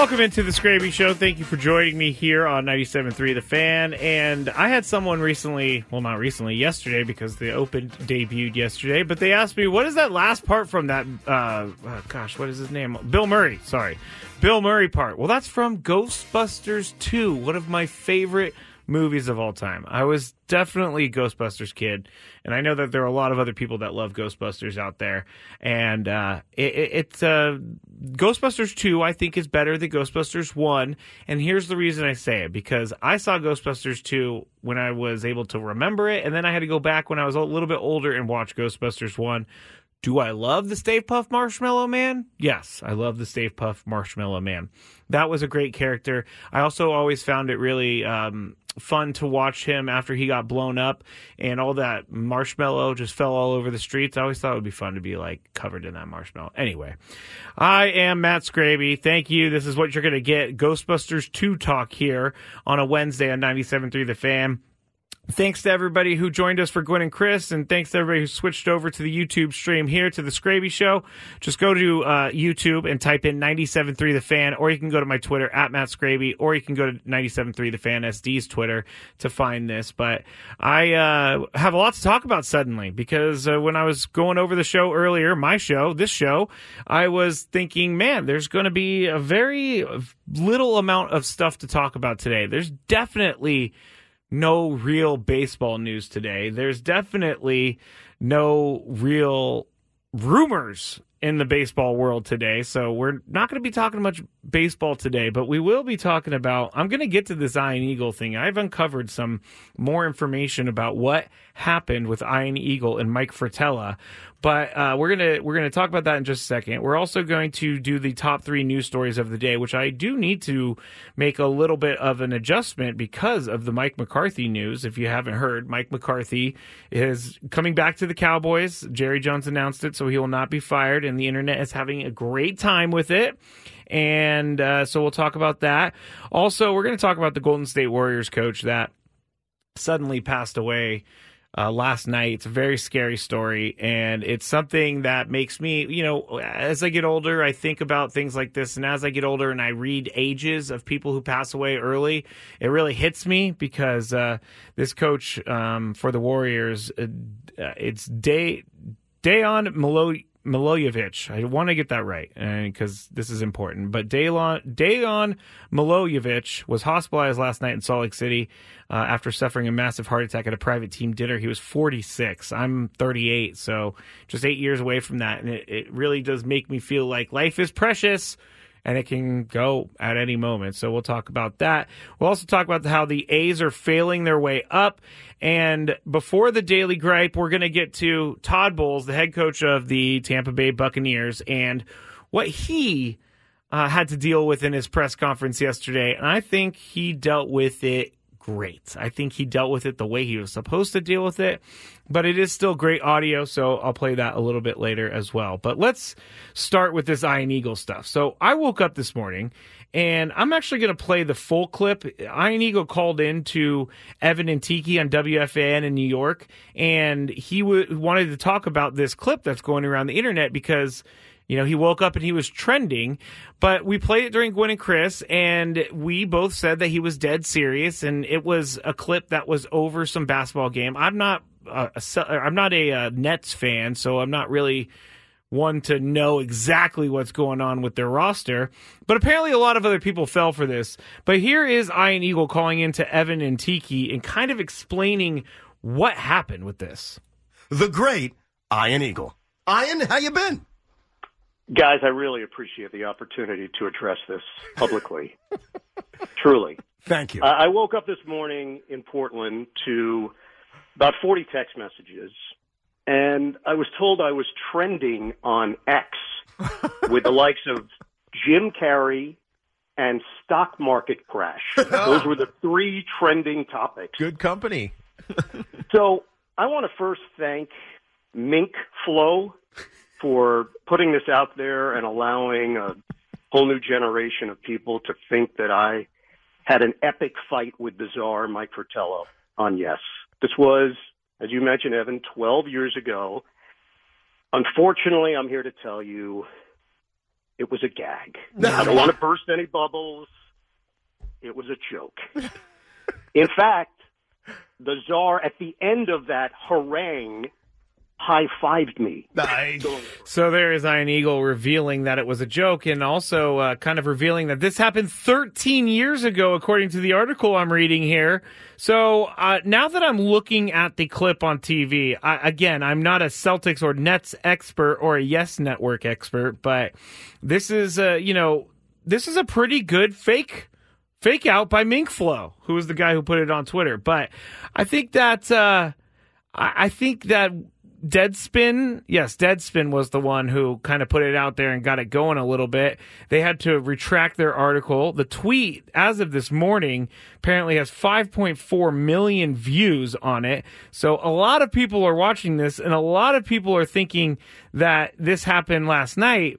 Welcome into the Skraby Show. Thank you for joining me here on 97.3 The Fan. And I had someone recently, well, not recently, yesterday, because the Open debuted yesterday, but they asked me, what is that last part from that, uh, oh gosh, what is his name? Bill Murray, sorry. Bill Murray part. Well, that's from Ghostbusters 2, one of my favorite movies of all time. I was definitely a Ghostbusters kid, and I know that there are a lot of other people that love Ghostbusters out there. And uh, it, it, it's uh, Ghostbusters two, I think, is better than Ghostbusters one. And here's the reason I say it because I saw Ghostbusters two when I was able to remember it, and then I had to go back when I was a little bit older and watch Ghostbusters one. Do I love the Stay Puft Marshmallow Man? Yes, I love the Stay Puft Marshmallow Man. That was a great character. I also always found it really um, fun to watch him after he got blown up and all that marshmallow just fell all over the streets. I always thought it would be fun to be like covered in that marshmallow. Anyway, I am Matt Skraby. Thank you. This is what you're going to get Ghostbusters 2 talk here on a Wednesday on 97.3 The Fan. Thanks to everybody who joined us for Gwen and Chris, and thanks to everybody who switched over to the YouTube stream here to the Skraby Show. Just go to uh, YouTube and type in 97.3 The Fan, or you can go to my Twitter at Matt Skraby, or you can go to 97.3 The Fan SD's Twitter to find this. But I uh, have a lot to talk about suddenly because uh, when I was going over the show earlier, my show, this show, I was thinking, man, there's going to be a very little amount of stuff to talk about today. There's definitely no real baseball news today. There's definitely no real rumors in the baseball world today. So we're not going to be talking much baseball today, but we will be talking about. I'm going to get to this Iron Eagle thing. I've uncovered some more information about what happened with Iron Eagle and Mike Fratello. But uh, we're gonna we're gonna talk about that in just a second. We're also going to do the top three news stories of the day, which I do need to make a little bit of an adjustment because of the Mike McCarthy news. If you haven't heard, Mike McCarthy is coming back to the Cowboys. Jerry Jones announced it, so he will not be fired, and the internet is having a great time with it and uh, so we'll talk about that. Also, we're going to talk about the Golden State Warriors coach that suddenly passed away uh, last night. It's a very scary story, and it's something that makes me, you know, as I get older, I think about things like this, and as I get older and I read ages of people who pass away early, it really hits me because uh, this coach um, for the Warriors, uh, it's Day Dejan Malo. Milojevic. I want to get that right because this is important. But Dejan, Dejan Milojevic was hospitalized last night in Salt Lake City uh, after suffering a massive heart attack at a private team dinner. He was 46. I'm 38, so just eight years away from that. And it, it really does make me feel like life is precious and it can go at any moment. So we'll talk about that. We'll also talk about how the A's are failing their way up. And before the daily gripe, we're going to get to Todd Bowles, the head coach of the Tampa Bay Buccaneers, and what he uh, had to deal with in his press conference yesterday. And I think he dealt with it great. I think he dealt with it the way he was supposed to deal with it, but it is still great audio, so I'll play that a little bit later as well. But let's start with this Iron Eagle stuff. So I woke up this morning and I'm actually going to play the full clip. Iron Eagle called in to Evan and Tiki on WFAN in New York, and he w- wanted to talk about this clip that's going around the internet because you know, he woke up and he was trending, but we played it during Gwen and Chris, and we both said that he was dead serious, and it was a clip that was over some basketball game. I'm not a, I'm not a, a Nets fan, so I'm not really one to know exactly what's going on with their roster. But apparently, a lot of other people fell for this. But here is Iron Eagle calling into Evan and Tiki and kind of explaining what happened with this. The great Iron Eagle. Iron, how you been? Guys, I really appreciate the opportunity to address this publicly. Truly. Thank you. I woke up this morning in Portland to about 40 text messages, and I was told I was trending on X with the likes of Jim Carrey and stock market crash. Oh. Those were the three trending topics. Good company. So I want to first thank Mink Flow for putting this out there and allowing a whole new generation of people to think that I had an epic fight with the czar, Mike Fratello, on Yes. This was, as you mentioned, Evan, 12 years ago. Unfortunately, I'm here to tell you it was a gag. I don't want to burst any bubbles. It was a joke. In fact, the czar at the end of that harangue high fived me. Nice. So there is Iron Eagle revealing that it was a joke and also uh, kind of revealing that this happened 13 years ago, according to the article I'm reading here. So uh, now that I'm looking at the clip on TV, I, again, I'm not a Celtics or Nets expert or a Yes Network expert, but this is, uh, you know, this is a pretty good fake fake out by Minkflow, who was the guy who put it on Twitter. But I think that uh, I, I think that Deadspin, yes, Deadspin was the one who kind of put it out there and got it going a little bit. They had to retract their article. The tweet, as of this morning, apparently has 5.4 million views on it. So a lot of people are watching this, and a lot of people are thinking that this happened last night.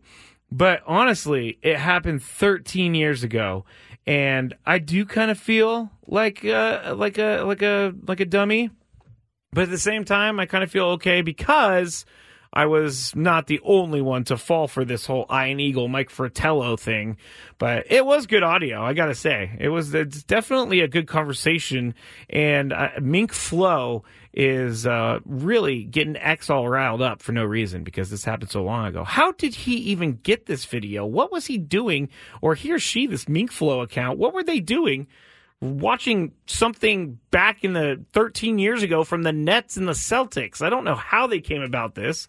But honestly, it happened 13 years ago, and I do kind of feel like uh, like a like a like a dummy. But at the same time, I kind of feel okay because I was not the only one to fall for this whole Iron Eagle Mike Fratello thing. But it was good audio, I gotta say. It was it's definitely a good conversation, and uh, Mink Flow is uh, really getting X all riled up for no reason because this happened so long ago. How did he even get this video? What was he doing, or he or she, this Mink Flow account? What were they doing? Watching something back in the 13 years ago from the Nets and the Celtics. I don't know how they came about this,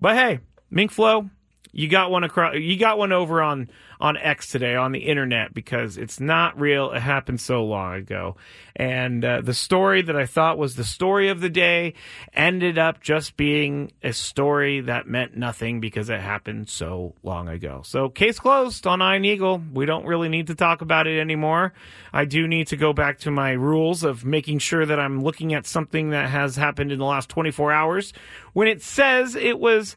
but hey, Mink Flow, you got one across, you got one over on on X today on the internet because it's not real. It happened so long ago, and uh, the story that I thought was the story of the day ended up just being a story that meant nothing because it happened so long ago. So case closed on Iron Eagle. We don't really need to talk about it anymore. I do need to go back to my rules of making sure that I'm looking at something that has happened in the last 24 hours when it says it was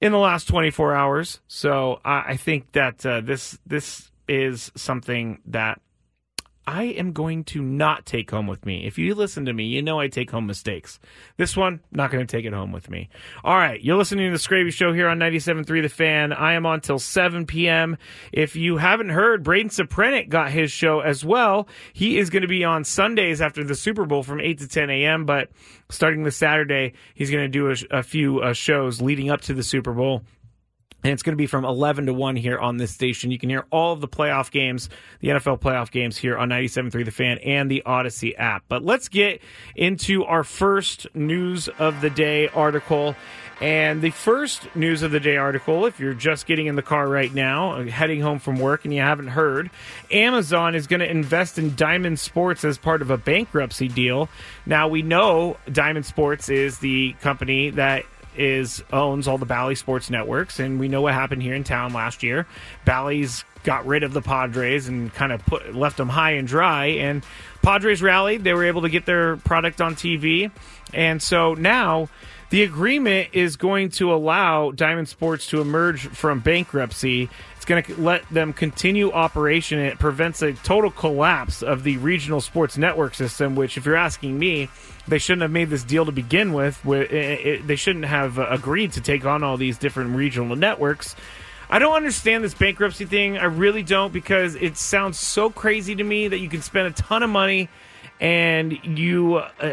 in the last 24 hours. So I, I think that uh, this this is something that I am going to not take home with me. If you listen to me, you know I take home mistakes. This one, not going to take it home with me. All right, you're listening to the Skraby Show here on 97.3 The Fan. I am on till 7 p.m. If you haven't heard, Braden Soprenic got his show as well. He is going to be on Sundays after the Super Bowl from 8 to 10 a.m., but starting this Saturday, he's going to do a, a few uh, shows leading up to the Super Bowl. And it's going to be from 11 to 1 here on this station. You can hear all of the playoff games, the NFL playoff games here on 97.3 The Fan and the Audacy app. But let's get into our first news of the day article. And the first news of the day article, if you're just getting in the car right now, uh, heading home from work and you haven't heard, Amazon is going to invest in Diamond Sports as part of a bankruptcy deal. Now, we know Diamond Sports is the company that is owns all the Bally Sports networks, and we know what happened here in town last year. Bally's got rid of the Padres and kind of put left them high and dry, and Padres rallied. They were able to get their product on TV, and so now. The agreement is going to allow Diamond Sports to emerge from bankruptcy. It's going to let them continue operation. It prevents a total collapse of the regional sports network system, which, if you're asking me, they shouldn't have made this deal to begin with. They shouldn't have uh, agreed to take on all these different regional networks. I don't understand this bankruptcy thing. I really don't because it sounds so crazy to me that you can spend a ton of money and you uh,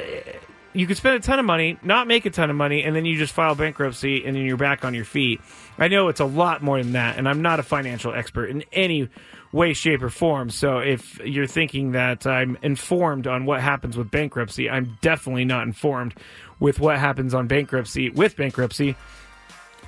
you could spend a ton of money, not make a ton of money, and then you just file bankruptcy and then you're back on your feet. I know it's a lot more than that, and I'm not a financial expert in any way, shape, or form. So if you're thinking that I'm informed on what happens with bankruptcy, I'm definitely not informed with what happens on bankruptcy with bankruptcy.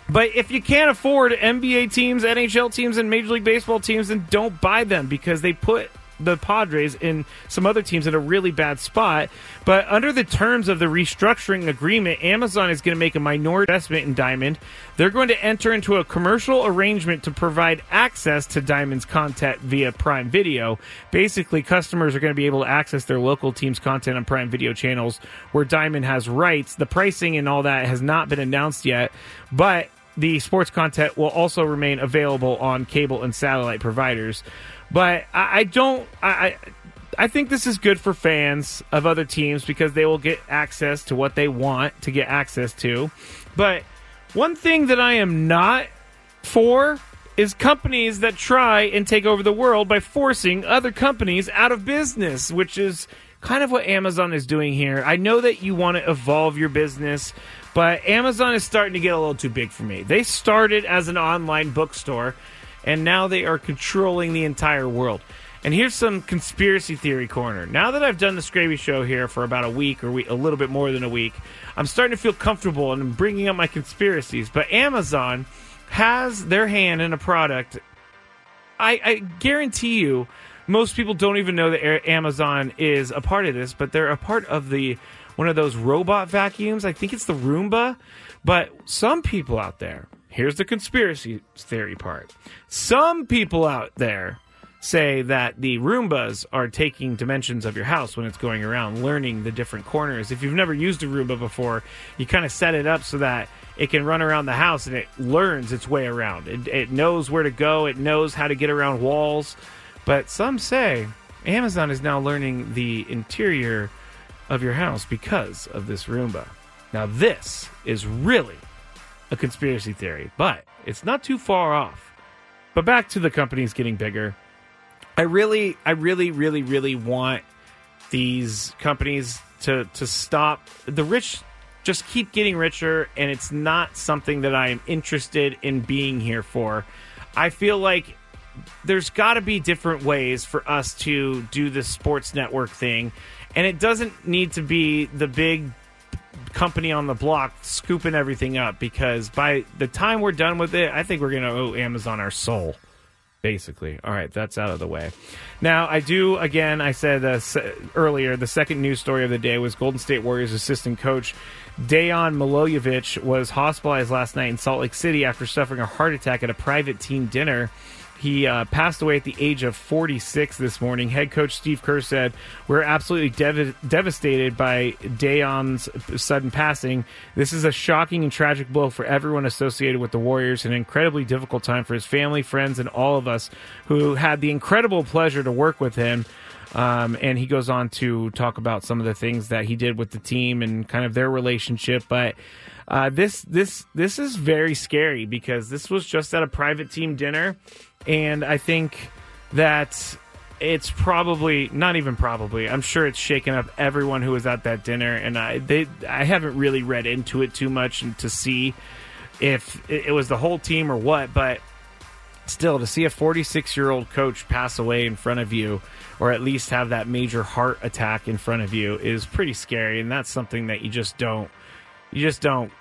But if you can't afford NBA teams, NHL teams, and Major League Baseball teams, then don't buy them because they put the Padres and some other teams in a really bad spot. But under the terms of the restructuring agreement, Amazon is going to make a minority investment in Diamond. They're going to enter into a commercial arrangement to provide access to Diamond's content via Prime Video. Basically, customers are going to be able to access their local team's content on Prime Video channels where Diamond has rights. The pricing and all that has not been announced yet, but the sports content will also remain available on cable and satellite providers. But I, I don't. I, I think this is good for fans of other teams because they will get access to what they want to get access to. But one thing that I am not for is companies that try and take over the world by forcing other companies out of business, which is kind of what Amazon is doing here. I know that you want to evolve your business, but Amazon is starting to get a little too big for me. They started as an online bookstore, and now they are controlling the entire world. And here's some conspiracy theory corner. Now that I've done the Skraby Show here for about a week or a little bit more than a week, I'm starting to feel comfortable and I'm bringing up my conspiracies. But Amazon has their hand in a product. I, I guarantee you, most people don't even know that Amazon is a part of this, but they're a part of the one of those robot vacuums. I think it's the Roomba. But some people out there, here's the conspiracy theory part. Some people out there say that the Roombas are taking dimensions of your house when it's going around, learning the different corners. If you've never used a Roomba before, you kind of set it up so that it can run around the house and it learns its way around. It, it knows where to go, it knows how to get around walls. But some say Amazon is now learning the interior of your house because of this Roomba. Now, this is really a conspiracy theory, but it's not too far off. But back to the companies getting bigger. I really, I really, really, really want these companies to to stop. The rich just keep getting richer, and it's not something that I am interested in being here for. I feel like there's got to be different ways for us to do the sports network thing, and it doesn't need to be the big company on the block scooping everything up because by the time we're done with it, I think we're going to owe Amazon our soul basically. All right, that's out of the way. Now, I do, again, I said uh, earlier, the second news story of the day was Golden State Warriors assistant coach Dejan Milojevic was hospitalized last night in Salt Lake City after suffering a heart attack at a private team dinner. He uh, passed away at the age of 46 this morning. Head coach Steve Kerr said, We're absolutely dev- devastated by Dejan's sudden passing. This is a shocking and tragic blow for everyone associated with the Warriors, an incredibly difficult time for his family, friends, and all of us who had the incredible pleasure to work with him. Um, and he goes on to talk about some of the things that he did with the team and kind of their relationship. But uh, this this this is very scary because this was just at a private team dinner. And I think that it's probably not even probably. I'm sure it's shaken up everyone who was at that dinner, and I they I haven't really read into it too much to see if it was the whole team or what, but still to see a 46 year old coach pass away in front of you or at least have that major heart attack in front of you is pretty scary. And that's something that you just don't you just don't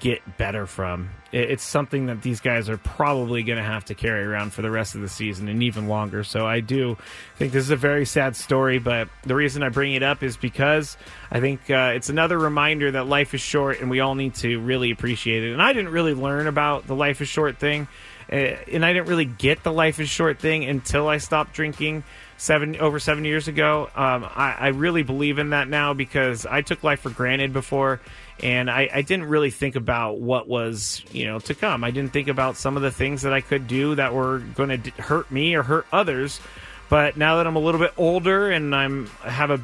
get better from. It's something that these guys are probably going to have to carry around for the rest of the season and even longer. So I do think this is a very sad story, but the reason I bring it up is because I think uh, it's another reminder that life is short and we all need to really appreciate it. And I didn't really learn about the life is short thing, uh, and I didn't really get the life is short thing until I stopped drinking seven over seven years ago. Um, I, I really believe in that now because I took life for granted before and I, I, didn't really think about what was you know to come. I didn't think about some of the things that I could do that were going to d- hurt me or hurt others. But now that I'm a little bit older and I'm have a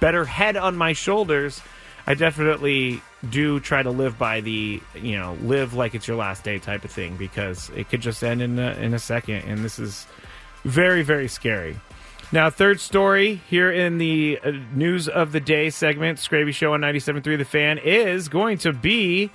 better head on my shoulders, I definitely do try to live by the you know live like it's your last day type of thing because it could just end in a, in a second, and this is very very scary. Now, third story here in the uh, news of the day segment, Skraby Show on 97.3 The Fan, is going to be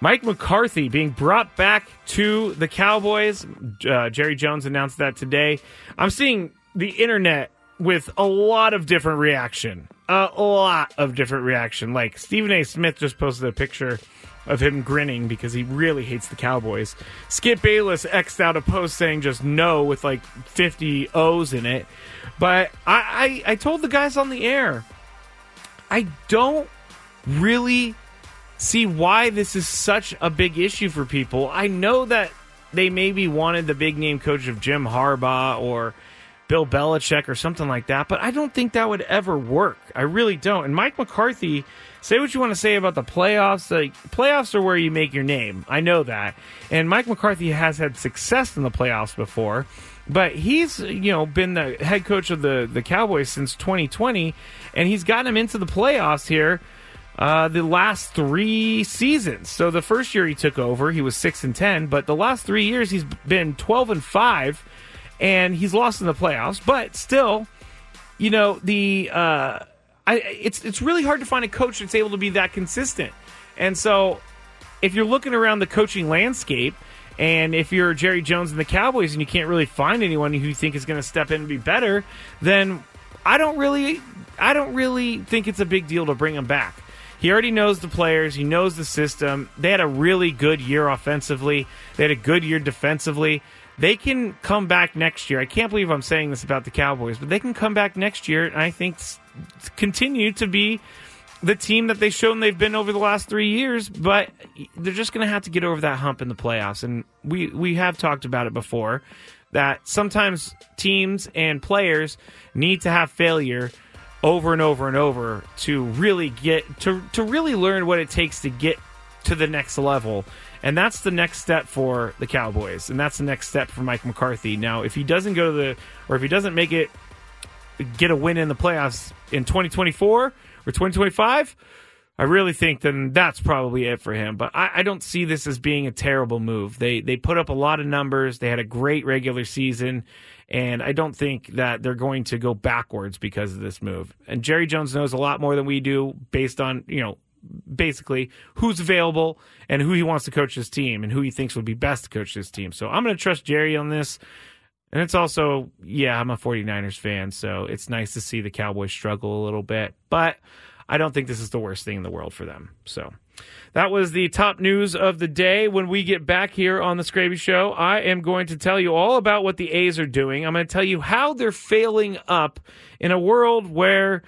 Mike McCarthy being brought back to the Cowboys. Uh, Jerry Jones announced that today. I'm seeing the internet with a lot of different reaction. A lot of different reaction. Like Stephen A. Smith just posted a picture of him grinning because he really hates the Cowboys. Skip Bayless xed out a post saying just no with like 50 O's in it. But I, I, I told the guys on the air, I don't really see why this is such a big issue for people. I know that they maybe wanted the big name coach of Jim Harbaugh or Bill Belichick or something like that, but I don't think that would ever work. I really don't. And Mike McCarthy, say what you want to say about the playoffs. Like playoffs are where you make your name. I know that. And Mike McCarthy has had success in the playoffs before. But he's, you know, been the head coach of the, the Cowboys since 2020, and he's gotten them into the playoffs here uh, the last three seasons. So the first year he took over, he was six and ten, but the last three years he's been twelve and five, and he's lost in the playoffs. But still, you know the uh, I, it's it's really hard to find a coach that's able to be that consistent. And so, if you're looking around the coaching landscape. And if you're Jerry Jones and the Cowboys and you can't really find anyone who you think is going to step in and be better, then I don't really I don't really think it's a big deal to bring him back. He already knows the players. He knows the system. They had a really good year offensively. They had a good year defensively. They can come back next year. I can't believe I'm saying this about the Cowboys, but they can come back next year and I think continue to be the team that they've shown they've been over the last three years, but they're just going to have to get over that hump in the playoffs. And we, we have talked about it before that sometimes teams and players need to have failure over and over and over to really get to to really learn what it takes to get to the next level. And that's the next step for the Cowboys. And that's the next step for Mike McCarthy. Now, if he doesn't go to the or if he doesn't make it get a win in the playoffs in 2024 or 2025, I really think then that's probably it for him. But I, I, don't see this as being a terrible move. They they put up a lot of numbers. They had a great regular season, and I don't think that they're going to go backwards because of this move. And Jerry Jones knows a lot more than we do based on, you know, basically who's available and who he wants to coach his team and who he thinks would be best to coach this team. So I'm going to trust Jerry on this. And it's also, yeah, I'm a 49ers fan, so it's nice to see the Cowboys struggle a little bit. But I don't think this is the worst thing in the world for them. So that was the top news of the day. When we get back here on the Skraby Show, I am going to tell you all about what the A's are doing. I'm going to tell you how they're failing up in a world where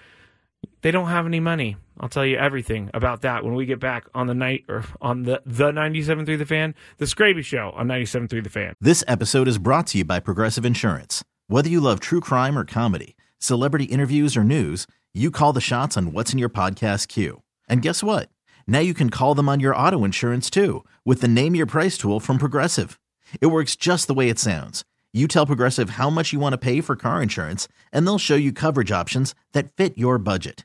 they don't have any money. I'll tell you everything about that when we get back on the night or on the the 97.3 The Fan, the Skraby Show on 97.3 The Fan. This episode is brought to you by Progressive Insurance. Whether you love true crime or comedy, celebrity interviews or news, you call the shots on what's in your podcast queue. And guess what? Now you can call them on your auto insurance too with the Name Your Price tool from Progressive. It works just the way it sounds. You tell Progressive how much you want to pay for car insurance, and they'll show you coverage options that fit your budget.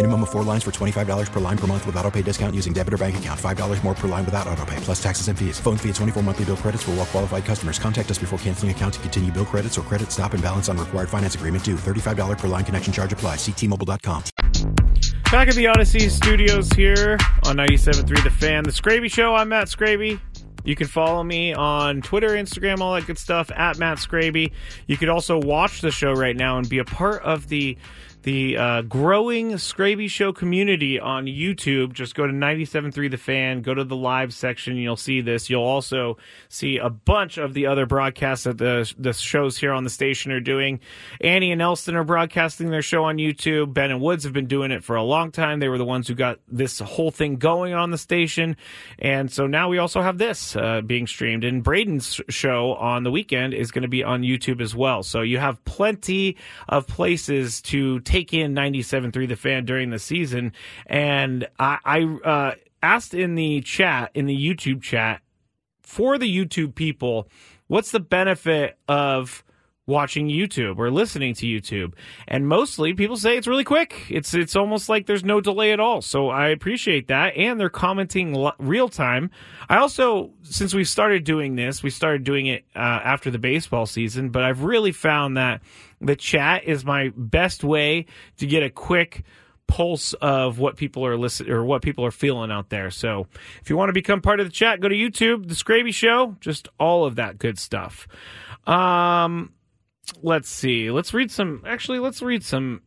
Minimum of four lines for $25 per line per month with auto pay discount using debit or bank account. $5 more per line without auto pay, plus taxes and fees. Phone fee at 24 monthly bill credits for all well qualified customers. Contact us before canceling account to continue bill credits or credit stop and balance on required finance agreement due. $35 per line connection charge apply. Ctmobile.com. Back at the Audacy Studios here on 97.3 The Fan. The Skraby Show. I'm Matt Skraby. You can follow me on Twitter, Instagram, all that good stuff at Matt Skraby. You could also watch the show right now and be a part of the the uh, growing Skraby Show community on YouTube. Just go to 97.3 The Fan, go to the live section, and you'll see this. You'll also see a bunch of the other broadcasts that the, the shows here on the station are doing. Annie and Elston are broadcasting their show on YouTube. Ben and Woods have been doing it for a long time. They were the ones who got this whole thing going on the station. And so now we also have this uh, being streamed. And Braden's show on the weekend is going to be on YouTube as well. So you have plenty of places to take in 97.3 The Fan during the season. And I, I uh, asked in the chat, in the YouTube chat, for the YouTube people, what's the benefit of watching YouTube or listening to YouTube. And mostly people say it's really quick. It's it's almost like there's no delay at all. So I appreciate that and they're commenting lo- real time. I also since we started doing this, we started doing it uh, after the baseball season, but I've really found that the chat is my best way to get a quick pulse of what people are listening or what people are feeling out there. So if you want to become part of the chat, go to YouTube, The Skraby Show, just all of that good stuff. Um, let's see. Let's read some. Actually, let's read some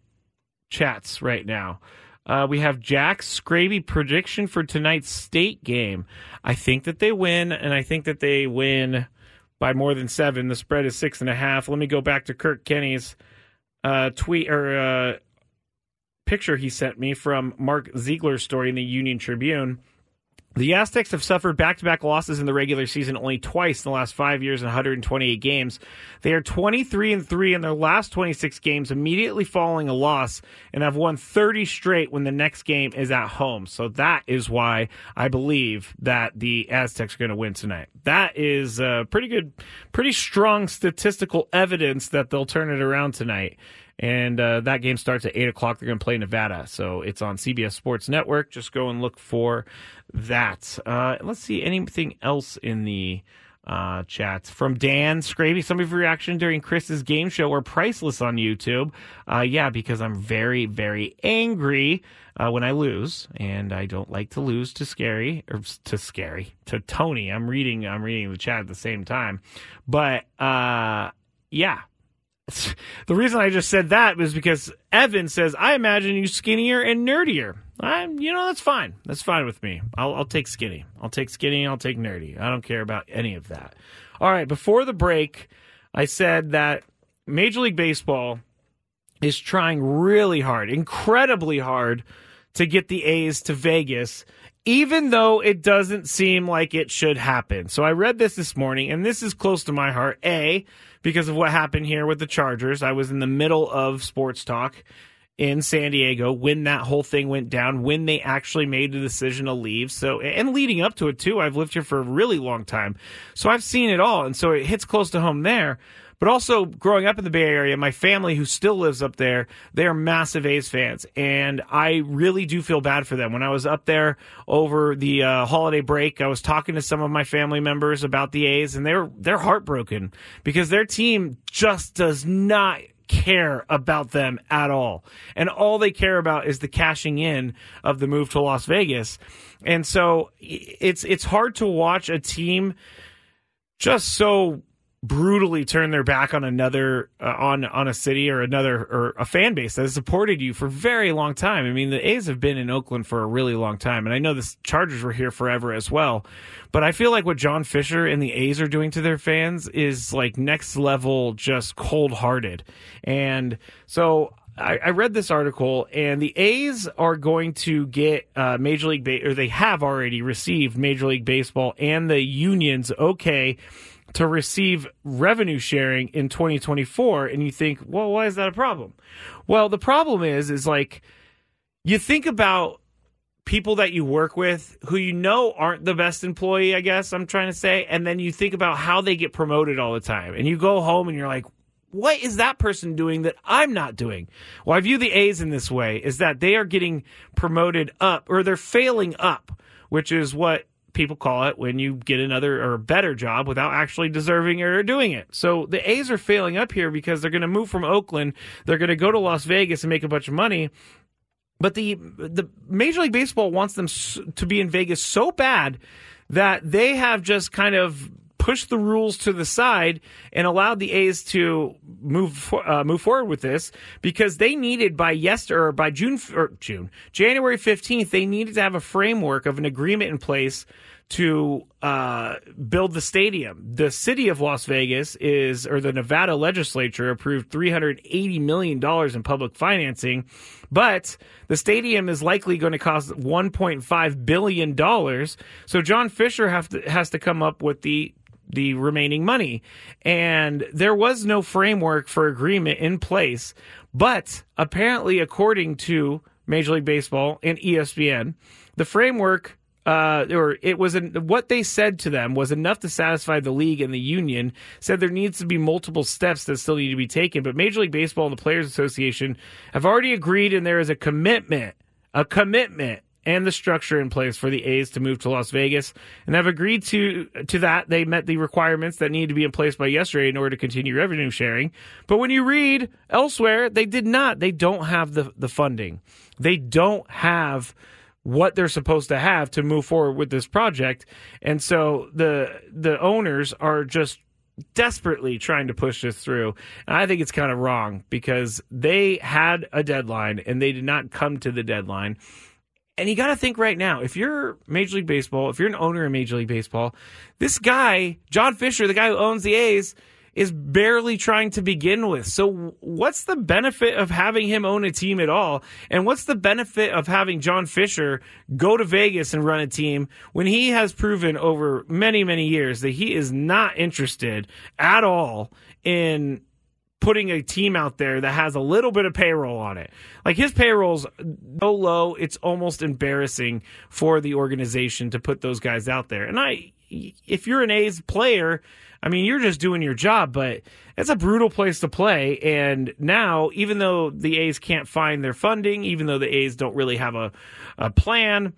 chats right now. Uh, we have Jack's Skraby prediction for tonight's state game. I think that they win, and I think that they win by more than seven. The spread is six and a half. Let me go back to Kirk Kenney's uh, tweet or uh, picture he sent me from Mark Ziegler's story in the Union Tribune. The Aztecs have suffered back to back losses in the regular season only twice in the last five years in 128 games. They are 23 and 3 in their last 26 games, immediately following a loss, and have won 30 straight when the next game is at home. So that is why I believe that the Aztecs are going to win tonight. That is uh, pretty good, pretty strong statistical evidence that they'll turn it around tonight. And uh, that game starts at 8 o'clock. They're going to play Nevada. So it's on CBS Sports Network. Just go and look for that. Uh, let's see anything else in the uh, chats from Dan Skraby. Some of your reaction during Chris's game show were priceless on YouTube. Uh, yeah, because I'm very, very angry uh, when I lose, and I don't like to lose to Scary or to Scary to Tony. I'm reading, I'm reading the chat at the same time, but uh, yeah, the reason I just said that was because Evan says, I imagine you skinnier and nerdier. I'm, you know, that's fine. That's fine with me. I'll, I'll take skinny. I'll take skinny. I'll take nerdy. I don't care about any of that. All right. Before the break, I said that Major League Baseball is trying really hard, incredibly hard, to get the A's to Vegas, even though it doesn't seem like it should happen. So I read this this morning, and this is close to my heart. A, because of what happened here with the Chargers. I was in the middle of sports talk in San Diego when that whole thing went down, when they actually made the decision to leave. So, and leading up to it too, I've lived here for a really long time. So I've seen it all. And so it hits close to home there. But also growing up in the Bay Area, my family who still lives up there, they are massive A's fans. And I really do feel bad for them. When I was up there over the uh, holiday break, I was talking to some of my family members about the A's and they're, they're heartbroken because their team just does not care about them at all. And all they care about is the cashing in of the move to Las Vegas. And so it's it's hard to watch a team just so brutally turn their back on another uh, on on a city or another or a fan base that has supported you for a very long time. I mean, the A's have been in Oakland for a really long time, and I know the Chargers were here forever as well. But I feel like what John Fisher and the A's are doing to their fans is like next level, just cold hearted. And so I, I, read this article, and the A's are going to get uh, Major League, ba- or they have already received Major League Baseball and the unions okay to receive revenue sharing in 2024 and you think, "Well, why is that a problem?" Well, the problem is is like you think about people that you work with who you know aren't the best employee, I guess I'm trying to say, and then you think about how they get promoted all the time. And you go home and you're like, what is that person doing that I'm not doing? Well, I view the A's in this way is that they are getting promoted up or they're failing up, which is what people call it when you get another or a better job without actually deserving it or doing it. So the A's are failing up here because they're going to move from Oakland, they're going to go to Las Vegas and make a bunch of money. But the the Major League Baseball wants them to be in Vegas so bad that they have just kind of pushed the rules to the side and allowed the A's to move uh, move forward with this because they needed by yesterday or by June or June January fifteenth they needed to have a framework of an agreement in place to uh, build the stadium. The city of Las Vegas is, or the Nevada legislature approved $380 million in public financing, but the stadium is likely going to cost $1.5 billion. So John Fisher to, has to come up with the the remaining money. And there was no framework for agreement in place. But apparently, according to Major League Baseball and ESPN, the framework uh, or it was an, what they said to them was enough to satisfy the league and the union. Said there needs to be multiple steps that still need to be taken, but Major League Baseball and the Players Association have already agreed, and there is a commitment, a commitment, and the structure in place for the A's to move to Las Vegas, and have agreed to to that. They met the requirements that needed to be in place by yesterday in order to continue revenue sharing. But when you read elsewhere, they did not. They don't have the the funding. They don't have what they're supposed to have to move forward with this project. And so the the owners are just desperately trying to push this through. And I think it's kind of wrong because they had a deadline and they did not come to the deadline. And you got to think right now, if you're Major League Baseball, if you're an owner in Major League Baseball, this guy, John Fisher, the guy who owns the A's, is barely trying to begin with. So, what's the benefit of having him own a team at all? And what's the benefit of having John Fisher go to Vegas and run a team when he has proven over many, many years that he is not interested at all in putting a team out there that has a little bit of payroll on it. Like his payroll's so low, it's almost embarrassing for the organization to put those guys out there. And I if you're an A's player, I mean, you're just doing your job, but it's a brutal place to play. And now, even though the A's can't find their funding, even though the A's don't really have a, a plan,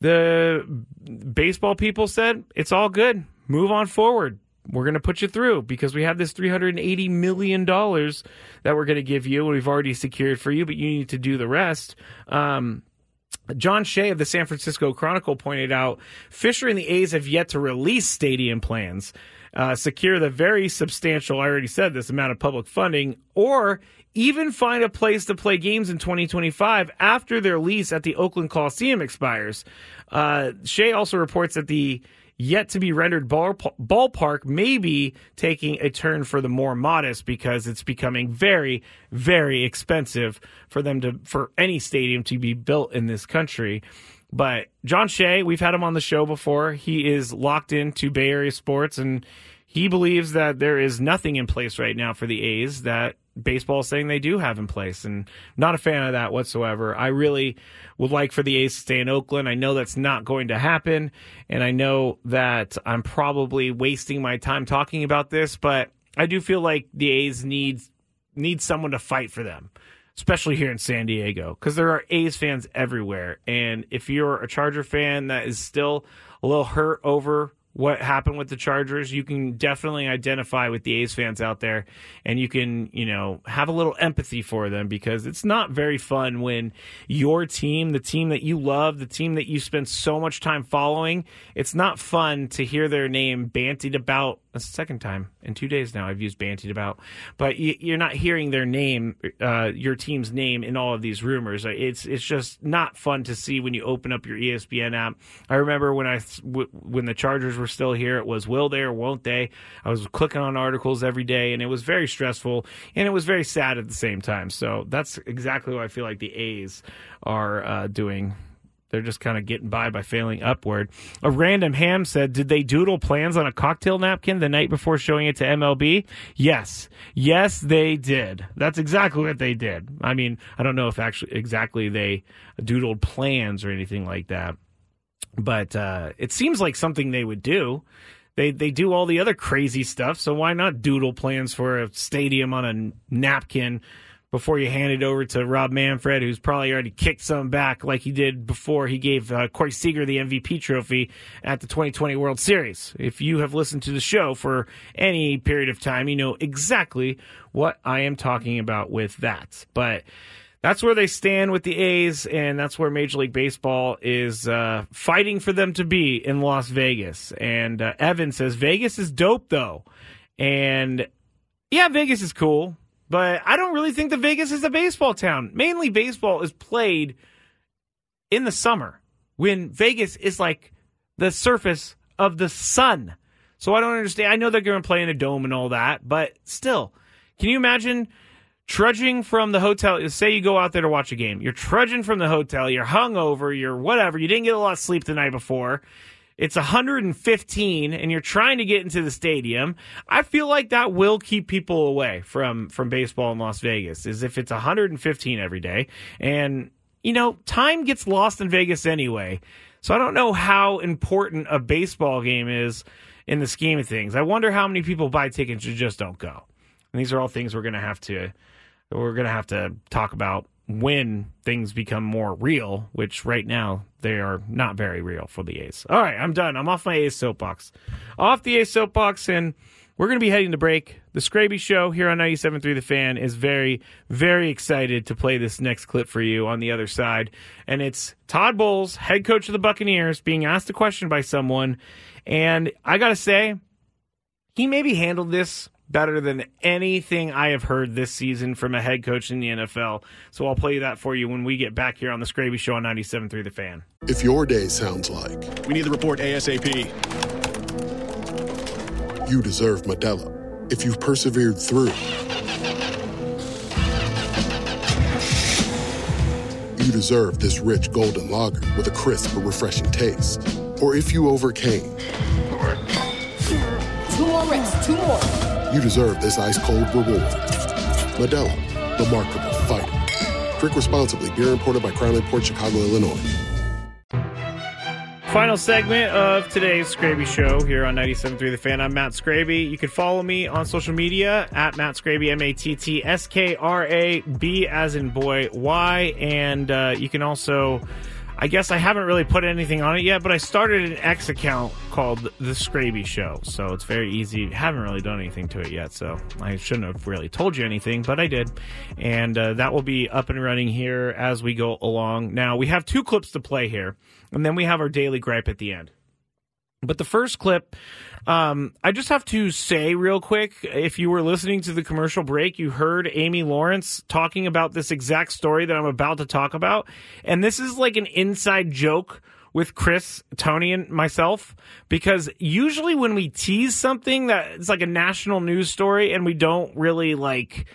the baseball people said it's all good. Move on forward. We're going to put you through because we have this $380 million that we're going to give you, and we've already secured for you, but you need to do the rest. Um, John Shea of the San Francisco Chronicle pointed out Fisher and the A's have yet to release stadium plans uh, secure the very substantial, I already said this, amount of public funding, or even find a place to play games in 2025 after their lease at the Oakland Coliseum expires. Uh, Shea also reports that the yet to be rendered ball, ballpark may be taking a turn for the more modest because it's becoming very, very expensive for them to for any stadium to be built in this country. But John Shea, we've had him on the show before. He is locked into Bay Area sports and he believes that there is nothing in place right now for the A's that baseball saying they do have in place. And not a fan of that whatsoever. I really would like for the A's to stay in Oakland. I know that's not going to happen. And I know that I'm probably wasting my time talking about this, but I do feel like the A's need need someone to fight for them especially here in San Diego, because there are A's fans everywhere. And if you're a Charger fan that is still a little hurt over what happened with the Chargers, you can definitely identify with the A's fans out there and you can, you know, have a little empathy for them because it's not very fun when your team, the team that you love, the team that you spend so much time following, it's not fun to hear their name bantied about that's the second time in two days now I've used bantied about, but you're not hearing their name, uh, your team's name in all of these rumors. It's it's just not fun to see when you open up your ESPN app. I remember when I when the Chargers were still here, it was will they or won't they? I was clicking on articles every day, and it was very stressful and it was very sad at the same time. So that's exactly what I feel like the A's are uh, doing they're just kind of getting by by failing upward. A random ham said, Did they doodle plans on a cocktail napkin the night before showing it to MLB? Yes. Yes, they did. That's exactly what they did. I mean, I don't know if actually exactly they doodled plans or anything like that, but uh, it seems like something they would do. They, they do all the other crazy stuff, so why not doodle plans for a stadium on a napkin before you hand it over to Rob Manfred, who's probably already kicked some back like he did before he gave uh, Corey Seager the MVP trophy at the 2020 World Series. If you have listened to the show for any period of time, you know exactly what I am talking about with that. But that's where they stand with the A's, and that's where Major League Baseball is uh, fighting for them to be in Las Vegas. And uh, Evan says Vegas is dope though, and yeah, Vegas is cool, but I don't really think that Vegas is a baseball town. Mainly, baseball is played in the summer when Vegas is like the surface of the sun. So I don't understand. I know they're going to play in a dome and all that, but still, can you imagine trudging from the hotel? Say you go out there to watch a game. You're trudging from the hotel. You're hungover. You're whatever. You didn't get a lot of sleep the night before. It's 115 and you're trying to get into the stadium. I feel like that will keep people away from from baseball in Las Vegas. Is if it's 115 every day and you know, time gets lost in Vegas anyway. So I don't know how important a baseball game is in the scheme of things. I wonder how many people buy tickets and just don't go. And these are all things we're going to have to we're going to have to talk about when things become more real, which right now they are not very real for the A's. All right, I'm done. I'm off my A's soapbox. Off the A's soapbox and we're going to be heading to break. The Skraby Show here on 97.3 The Fan is very, very excited to play this next clip for you on the other side. And it's Todd Bowles, head coach of the Buccaneers, being asked a question by someone. And I got to say, he maybe handled this better than anything I have heard this season from a head coach in the NFL. So I'll play that for you when we get back here on the Skraby Show on 97.3 The Fan. If your day sounds like we need the report ASAP you deserve Modelo. If you've persevered through, you deserve this rich golden lager with a crisp but refreshing taste. Or if you overcame. Two more reps, two more. You deserve this ice cold reward. Modelo, the Fighter. Drink responsibly. Beer imported by Crown Port Chicago, Illinois. Final segment of today's Skraby Show here on 97.3 The Fan. I'm Matt Skraby. You can follow me on social media at Matt Skraby, M A T T S K R A B as in boy, Y. And uh, you can also, I guess I haven't really put anything on it yet, but I started an X account called The Skraby Show. So it's very easy. Haven't really done anything to it yet, so I shouldn't have really told you anything, but I did. And uh, that will be up and running here as we go along. Now, we have two clips to play here and then we have our daily gripe at the end. But the first clip, um, I just have to say real quick if you were listening to the commercial break, you heard Amy Lawrence talking about this exact story that I'm about to talk about. And this is like an inside joke with Chris, Tony, and myself because usually when we tease something that it's like a national news story and we don't really like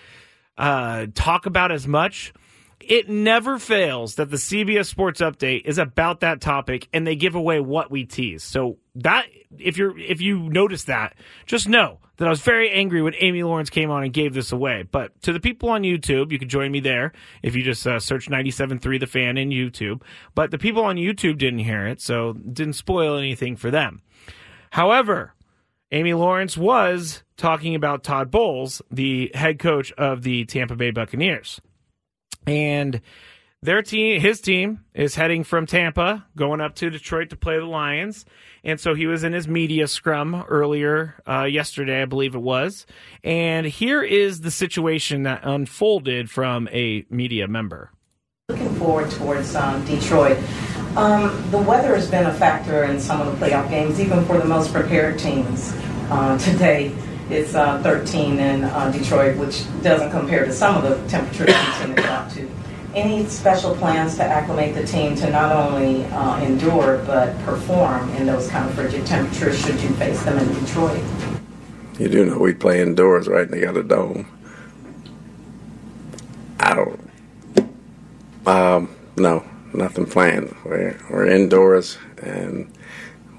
uh, talk about as much it never fails that the CBS Sports Update is about that topic, and they give away what we tease. So that if you're if you notice that, just know that I was very angry when Amy Lawrence came on and gave this away. But to the people on YouTube, you can join me there if you just uh, search 97.3 The Fan in YouTube. But the people on YouTube didn't hear it, so didn't spoil anything for them. However, Amy Lawrence was talking about Todd Bowles, the head coach of the Tampa Bay Buccaneers and their team, his team, is heading from Tampa, going up to Detroit to play the Lions. And so he was in his media scrum earlier uh, yesterday, I believe it was. And here is the situation that unfolded from a media member. Looking forward towards um, Detroit. Um, the weather has been a factor in some of the playoff games, even for the most prepared teams. Uh, today, it's uh, 13 in uh, Detroit, which doesn't compare to some of the temperatures tend to drop to. Any special plans to acclimate the team to not only uh, endure but perform in those kind of frigid temperatures should you face them in Detroit? You do know we play indoors, right? They got a dome. I don't. Um, no, nothing planned. We're, we're indoors and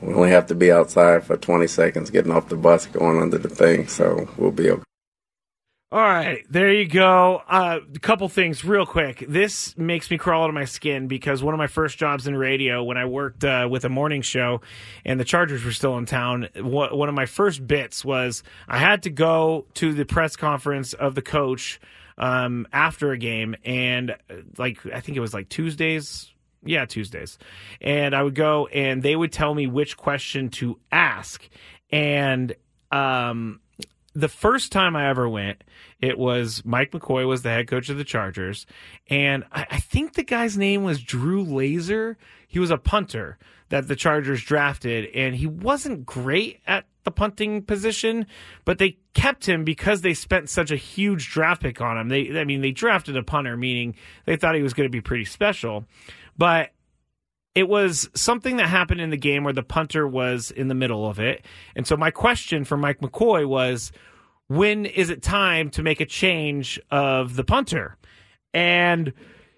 we only have to be outside for 20 seconds getting off the bus going under the thing, so we'll be okay. All right, there you go. Uh, a couple things real quick. This makes me crawl out of my skin because one of my first jobs in radio, when I worked uh, with a morning show and the Chargers were still in town, one of my first bits was I had to go to the press conference of the coach um, after a game, and uh, like I think it was like Tuesdays yeah, Tuesdays. And I would go and they would tell me which question to ask. And um the first time I ever went, it was Mike McCoy was the head coach of the Chargers, and I, I think the guy's name was Drew Kaser. He was a punter that the Chargers drafted, and he wasn't great at the punting position, but they kept him because they spent such a huge draft pick on him. They, I mean, they drafted a punter, meaning they thought he was going to be pretty special, but it was something that happened in the game where the punter was in the middle of it. And so my question for Mike McCoy was, when is it time to make a change of the punter? And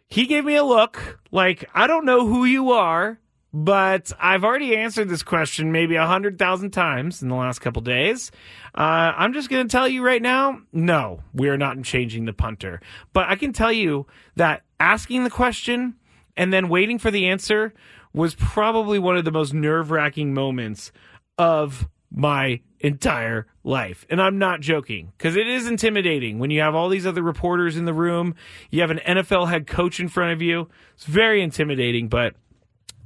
he gave me a look like, I don't know who you are, but I've already answered this question maybe a hundred thousand times in the last couple days. Uh, I'm just going to tell you right now, no, we are not changing the punter. But I can tell you that asking the question and then waiting for the answer was probably one of the most nerve wracking moments of my entire life. And I'm not joking because it is intimidating when you have all these other reporters in the room. You have an NFL head coach in front of you. It's very intimidating. But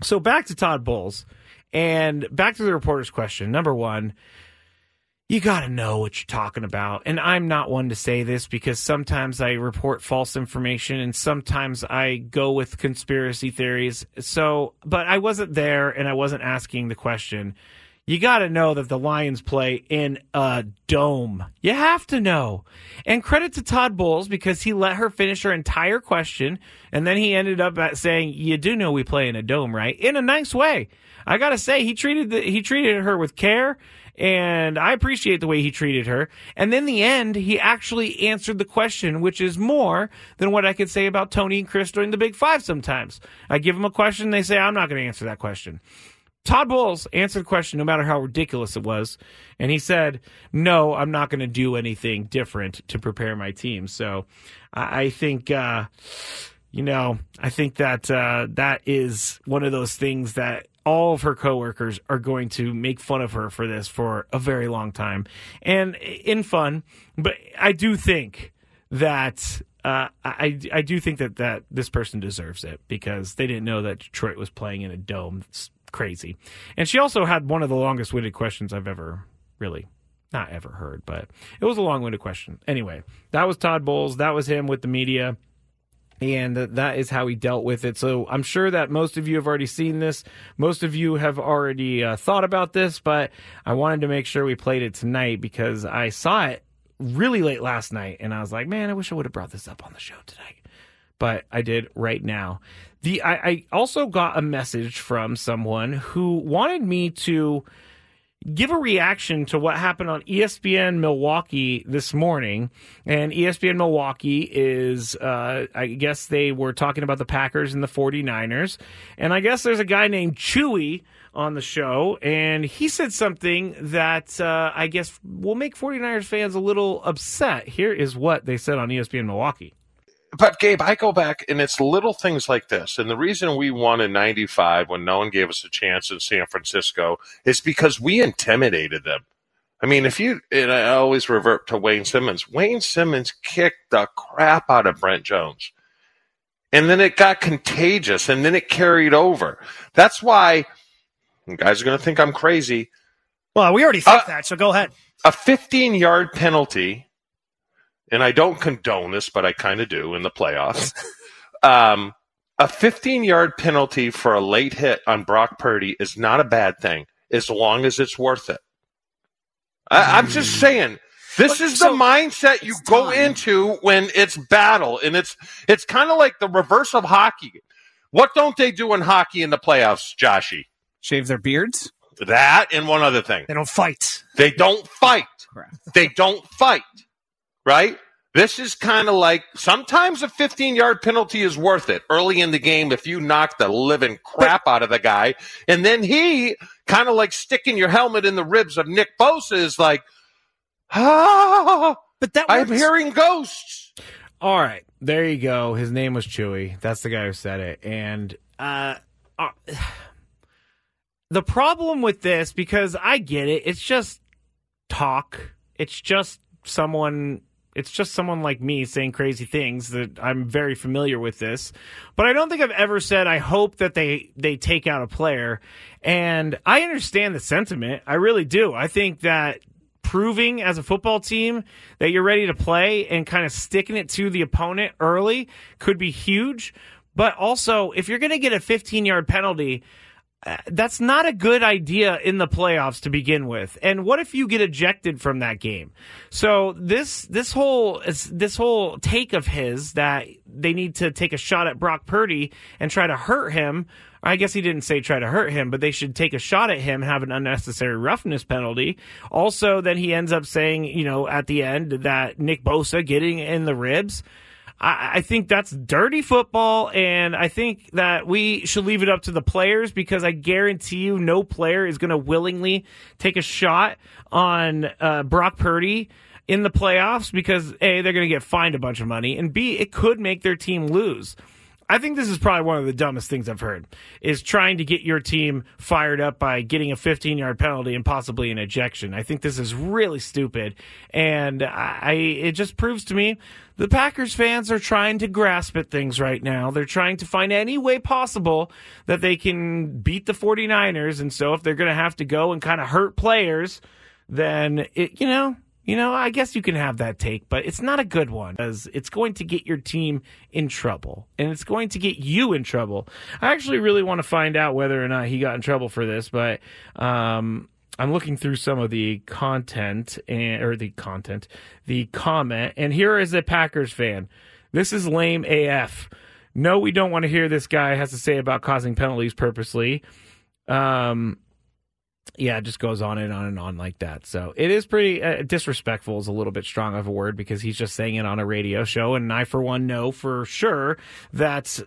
so back to Todd Bowles and back to the reporter's question. Number one, you got to know what you're talking about. And I'm not one to say this because sometimes I report false information and sometimes I go with conspiracy theories. So, but I wasn't there and I wasn't asking the question. You got to know that the Lions play in a dome. You have to know. And credit to Todd Bowles because he let her finish her entire question. And then he ended up at saying, You do know we play in a dome, right? In a nice way. I got to say, he treated, the, he treated her with care and I appreciate the way he treated her. And then the end, he actually answered the question, which is more than what I could say about Tony and Chris during the Big Five sometimes. I give them a question, they say, I'm not going to answer that question. Todd Bowles answered the question no matter how ridiculous it was. And he said, No, I'm not going to do anything different to prepare my team. So I, I think, uh, you know, I think that uh, that is one of those things that all of her coworkers are going to make fun of her for this for a very long time and in fun. But I do think that uh, I I do think that that this person deserves it because they didn't know that Detroit was playing in a dome. It's crazy, and she also had one of the longest winded questions I've ever really not ever heard, but it was a long winded question. Anyway, that was Todd Bowles. That was him with the media and that is how he dealt with it. So I'm sure that most of you have already seen this. Most of you have already uh, thought about this, but I wanted to make sure we played it tonight because I saw it really late last night and I was like, man, I wish I would have brought this up on the show tonight. But I did right now. The I, I also got a message from someone who wanted me to give a reaction to what happened on ESPN Milwaukee this morning. And ESPN Milwaukee is, uh, I guess they were talking about the Packers and the 49ers. And I guess there's a guy named Chewy on the show, and he said something that uh, I guess will make 49ers fans a little upset. Here is what they said on ESPN Milwaukee but Gabe, I go back and it's little things like this. And the reason we won in 95 when no one gave us a chance in San Francisco is because we intimidated them. I mean, if you, and I always revert to Wayne Simmons, Wayne Simmons kicked the crap out of Brent Jones. And then it got contagious and then it carried over. That's why guys are going to think I'm crazy. Well, we already think uh, that, so go ahead. A 15 yard penalty and I don't condone this, but I kind of do in the playoffs. um, a 15 yard penalty for a late hit on Brock Purdy is not a bad thing as long as it's worth it. I, am just mm. saying. This is the mindset you go into when it's battle, and it's it's kind of like the reverse of hockey. What don't they do in hockey in the playoffs, Joshy? Shave their beards. That and one other thing. They don't fight. They don't fight. They don't fight right? This is kind of like sometimes a 15 yard penalty is worth it early in the game if you knock the living crap out of the guy. And then he kind of like sticking your helmet in the ribs of Nick Bosa is like, ah, but that I'm hearing ghosts. All right. There you go. His name was Chewy. That's the guy who said it. And, uh, uh the problem with this, because I get it, it's just talk. It's just someone it's just someone like me saying crazy things that I'm very familiar with this. But I don't think I've ever said I hope that they they take out a player. And I understand the sentiment. I really do. I think that proving as a football team that you're ready to play and kind of sticking it to the opponent early could be huge. But also, if you're going to get a 15 yard penalty, that's not a good idea in the playoffs to begin with. And what if you get ejected from that game? So this this whole this whole take of his that they need to take a shot at Brock Purdy and try to hurt him. I guess he didn't say try to hurt him, but they should take a shot at him, have an unnecessary roughness penalty. Also, then he ends up saying, you know, at the end that Nick Bosa getting in the ribs. I, think that's dirty football, and I think that we should leave it up to the players because I guarantee you no player is going to willingly take a shot on uh, Brock Purdy in the playoffs because A, they're going to get fined a bunch of money, and B, it could make their team lose. I think this is probably one of the dumbest things I've heard is trying to get your team fired up by getting a 15 yard penalty and possibly an ejection. I think this is really stupid. And I, it just proves to me the Packers fans are trying to grasp at things right now. They're trying to find any way possible that they can beat the 49ers. And so if they're going to have to go and kind of hurt players, then it, you know, you know, I guess you can have that take, but it's not a good one because it's going to get your team in trouble and it's going to get you in trouble. I actually really want to find out whether or not he got in trouble for this, but um, I'm looking through some of the content and or the content, the comment, and here is a Packers fan. This is lame AF. No, we don't want to hear this guy has to say about causing penalties purposely. Um, yeah, it just goes on and on and on like that. So it is pretty uh, disrespectful is a little bit strong of a word because he's just saying it on a radio show, and I for one know for sure that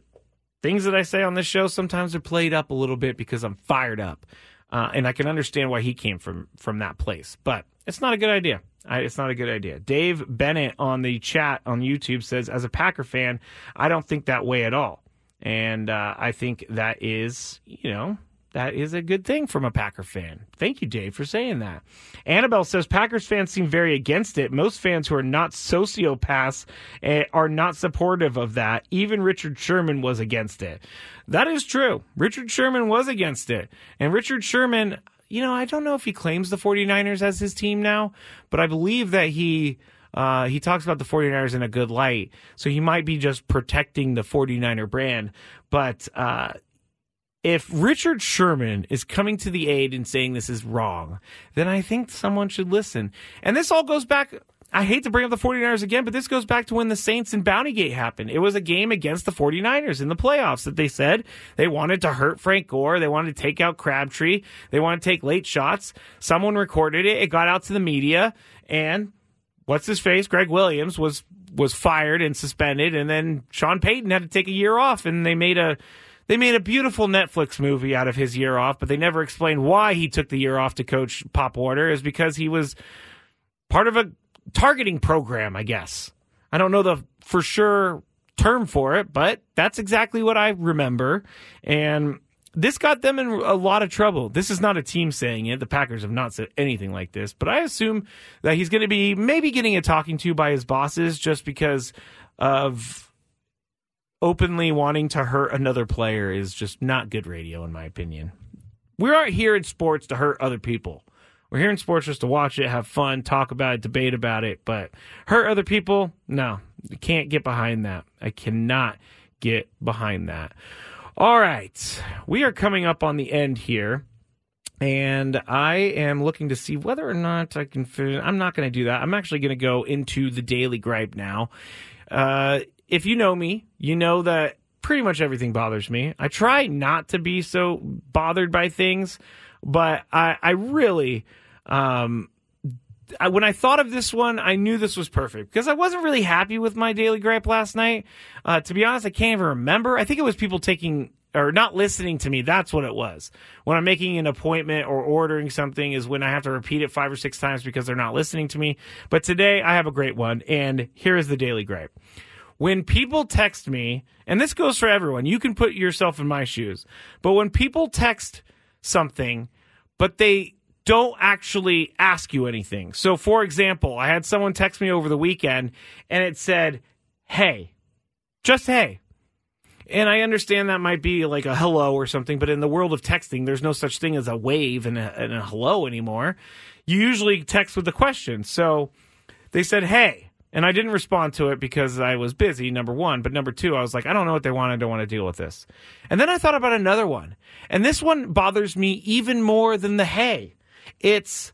things that I say on this show sometimes are played up a little bit because I'm fired up, uh, and I can understand why he came from from that place, but it's not a good idea. I, it's not a good idea. Dave Bennett on the chat on YouTube says, as a Packer fan, I don't think that way at all, and uh, I think that is you know that is a good thing from a Packer fan. Thank you, Dave, for saying that. Annabelle says Packers fans seem very against it. Most fans who are not sociopaths eh, are not supportive of that. Even Richard Sherman was against it. That is true. Richard Sherman was against it. And Richard Sherman, you know, I don't know if he claims the 49ers as his team now, but I believe that he. Uh, he talks about the 49ers in a good light, so he might be just protecting the 49er brand. But uh, if Richard Sherman is coming to the aid and saying this is wrong, then I think someone should listen. And this all goes back. I hate to bring up the 49ers again, but this goes back to when the Saints and Bountygate happened. It was a game against the 49ers in the playoffs that they said they wanted to hurt Frank Gore. They wanted to take out Crabtree. They wanted to take late shots. Someone recorded it. It got out to the media and what's his face? Gregg Williams was, was fired and suspended. And then Sean Payton had to take a year off and they made a, they made a beautiful Netflix movie out of his year off, but they never explained why he took the year off to coach Pop Warner. Is because he was part of a targeting program, I guess. I don't know the for sure term for it, but that's exactly what I remember. And this got them in a lot of trouble. This is not a team saying it. The Packers have not said anything like this, but I assume that he's going to be maybe getting a talking to by his bosses just because of openly wanting to hurt another player is just not good radio, in my opinion. We aren't here in sports to hurt other people. We're here in sports just to watch it, have fun, talk about it, debate about it. But hurt other people, no, I can't get behind that. I cannot get behind that. All right, we are coming up on the end here. And I am looking to see whether or not I can fit. I'm not going to do that. I'm actually going to go into the daily gripe now. Uh, if you know me, you know that pretty much everything bothers me. I try not to be so bothered by things, but I, I really, um, I, when I thought of this one, I knew this was perfect because I wasn't really happy with my daily gripe last night. Uh, to be honest, I can't even remember. I think it was people taking or not listening to me. That's what it was. When I'm making an appointment or ordering something is when I have to repeat it five or six times because they're not listening to me. But today I have a great one and here is the daily gripe when people text me, and this goes for everyone, you can put yourself in my shoes, but when people text something, but they don't actually ask you anything. So, for example, I had someone text me over the weekend and it said, Hey, just hey. And I understand that might be like a hello or something, but in the world of texting, there's no such thing as a wave and a, and a hello anymore. You usually text with a question. So they said, hey. And I didn't respond to it because I was busy, number one. But number two, I was like, I don't know what they want. I don't want to deal with this. And then I thought about another one. And this one bothers me even more than the hey. It's,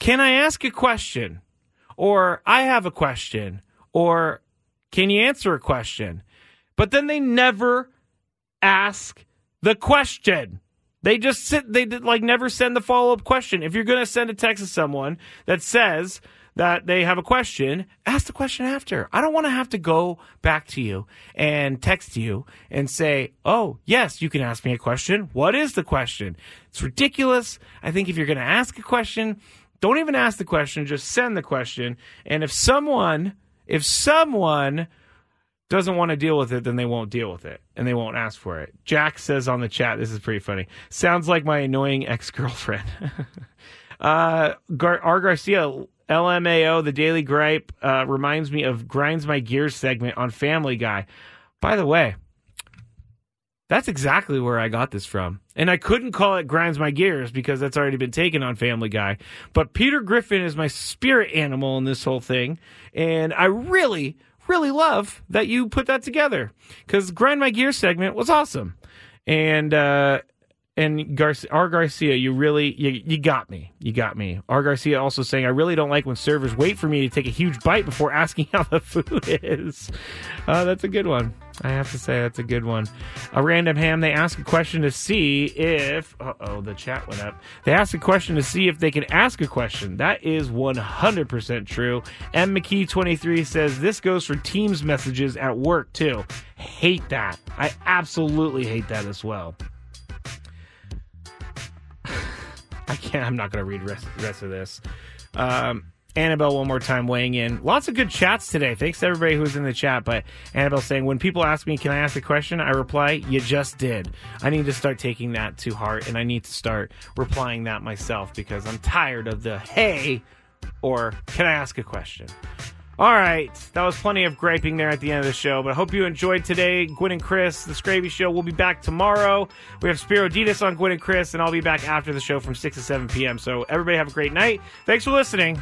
can I ask a question? Or I have a question. Or can you answer a question? But then they never ask the question. They just sit, they like never send the follow up question. If you're going to send a text to someone that says that they have a question, ask the question after. I don't want to have to go back to you and text you and say, Oh, yes, you can ask me a question. What is the question? It's ridiculous. I think if you're going to ask a question, don't even ask the question, just send the question. And if someone, if someone doesn't want to deal with it, then they won't deal with it and they won't ask for it. Jack says on the chat, this is pretty funny. Sounds like my annoying ex girlfriend. uh, Gar- R. Garcia, LMAO, the Daily Gripe, uh, reminds me of Grinds My Gears segment on Family Guy. By the way, that's exactly where I got this from. And I couldn't call it Grinds My Gears because that's already been taken on Family Guy. But Peter Griffin is my spirit animal in this whole thing. And I really, really love that you put that together because Grind My Gears segment was awesome. And, uh, and Garcia, R. Garcia, you really you, you got me. You got me. R. Garcia also saying, I really don't like when servers wait for me to take a huge bite before asking how the food is. Uh, that's a good one. I have to say that's a good one. A random ham. They ask a question to see if. Uh oh, the chat went up. They ask a question to see if they can ask a question. That is 100% true. M McKee 23 says this goes for Teams messages at work too. Hate that. I absolutely hate that as well. I can't. I'm not going to read rest rest of this. Um, Annabelle, one more time weighing in. Lots of good chats today. Thanks to everybody who's in the chat. But Annabelle saying, when people ask me, can I ask a question? I reply, you just did. I need to start taking that to heart and I need to start replying that myself because I'm tired of the hey or can I ask a question? All right, that was plenty of griping there at the end of the show, but I hope you enjoyed today. Gwynn and Chris, the Skraby Show, We'll be back tomorrow. We have Spiro Ditas on Gwynn and Chris, and I'll be back after the show from 6 to 7 p.m. So everybody have a great night. Thanks for listening.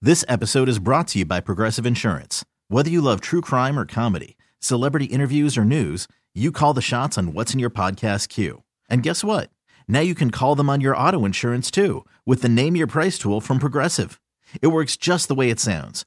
This episode is brought to you by Progressive Insurance. Whether you love true crime or comedy, celebrity interviews or news, you call the shots on what's in your podcast queue. And guess what? Now you can call them on your auto insurance too with the Name Your Price tool from Progressive. It works just the way it sounds.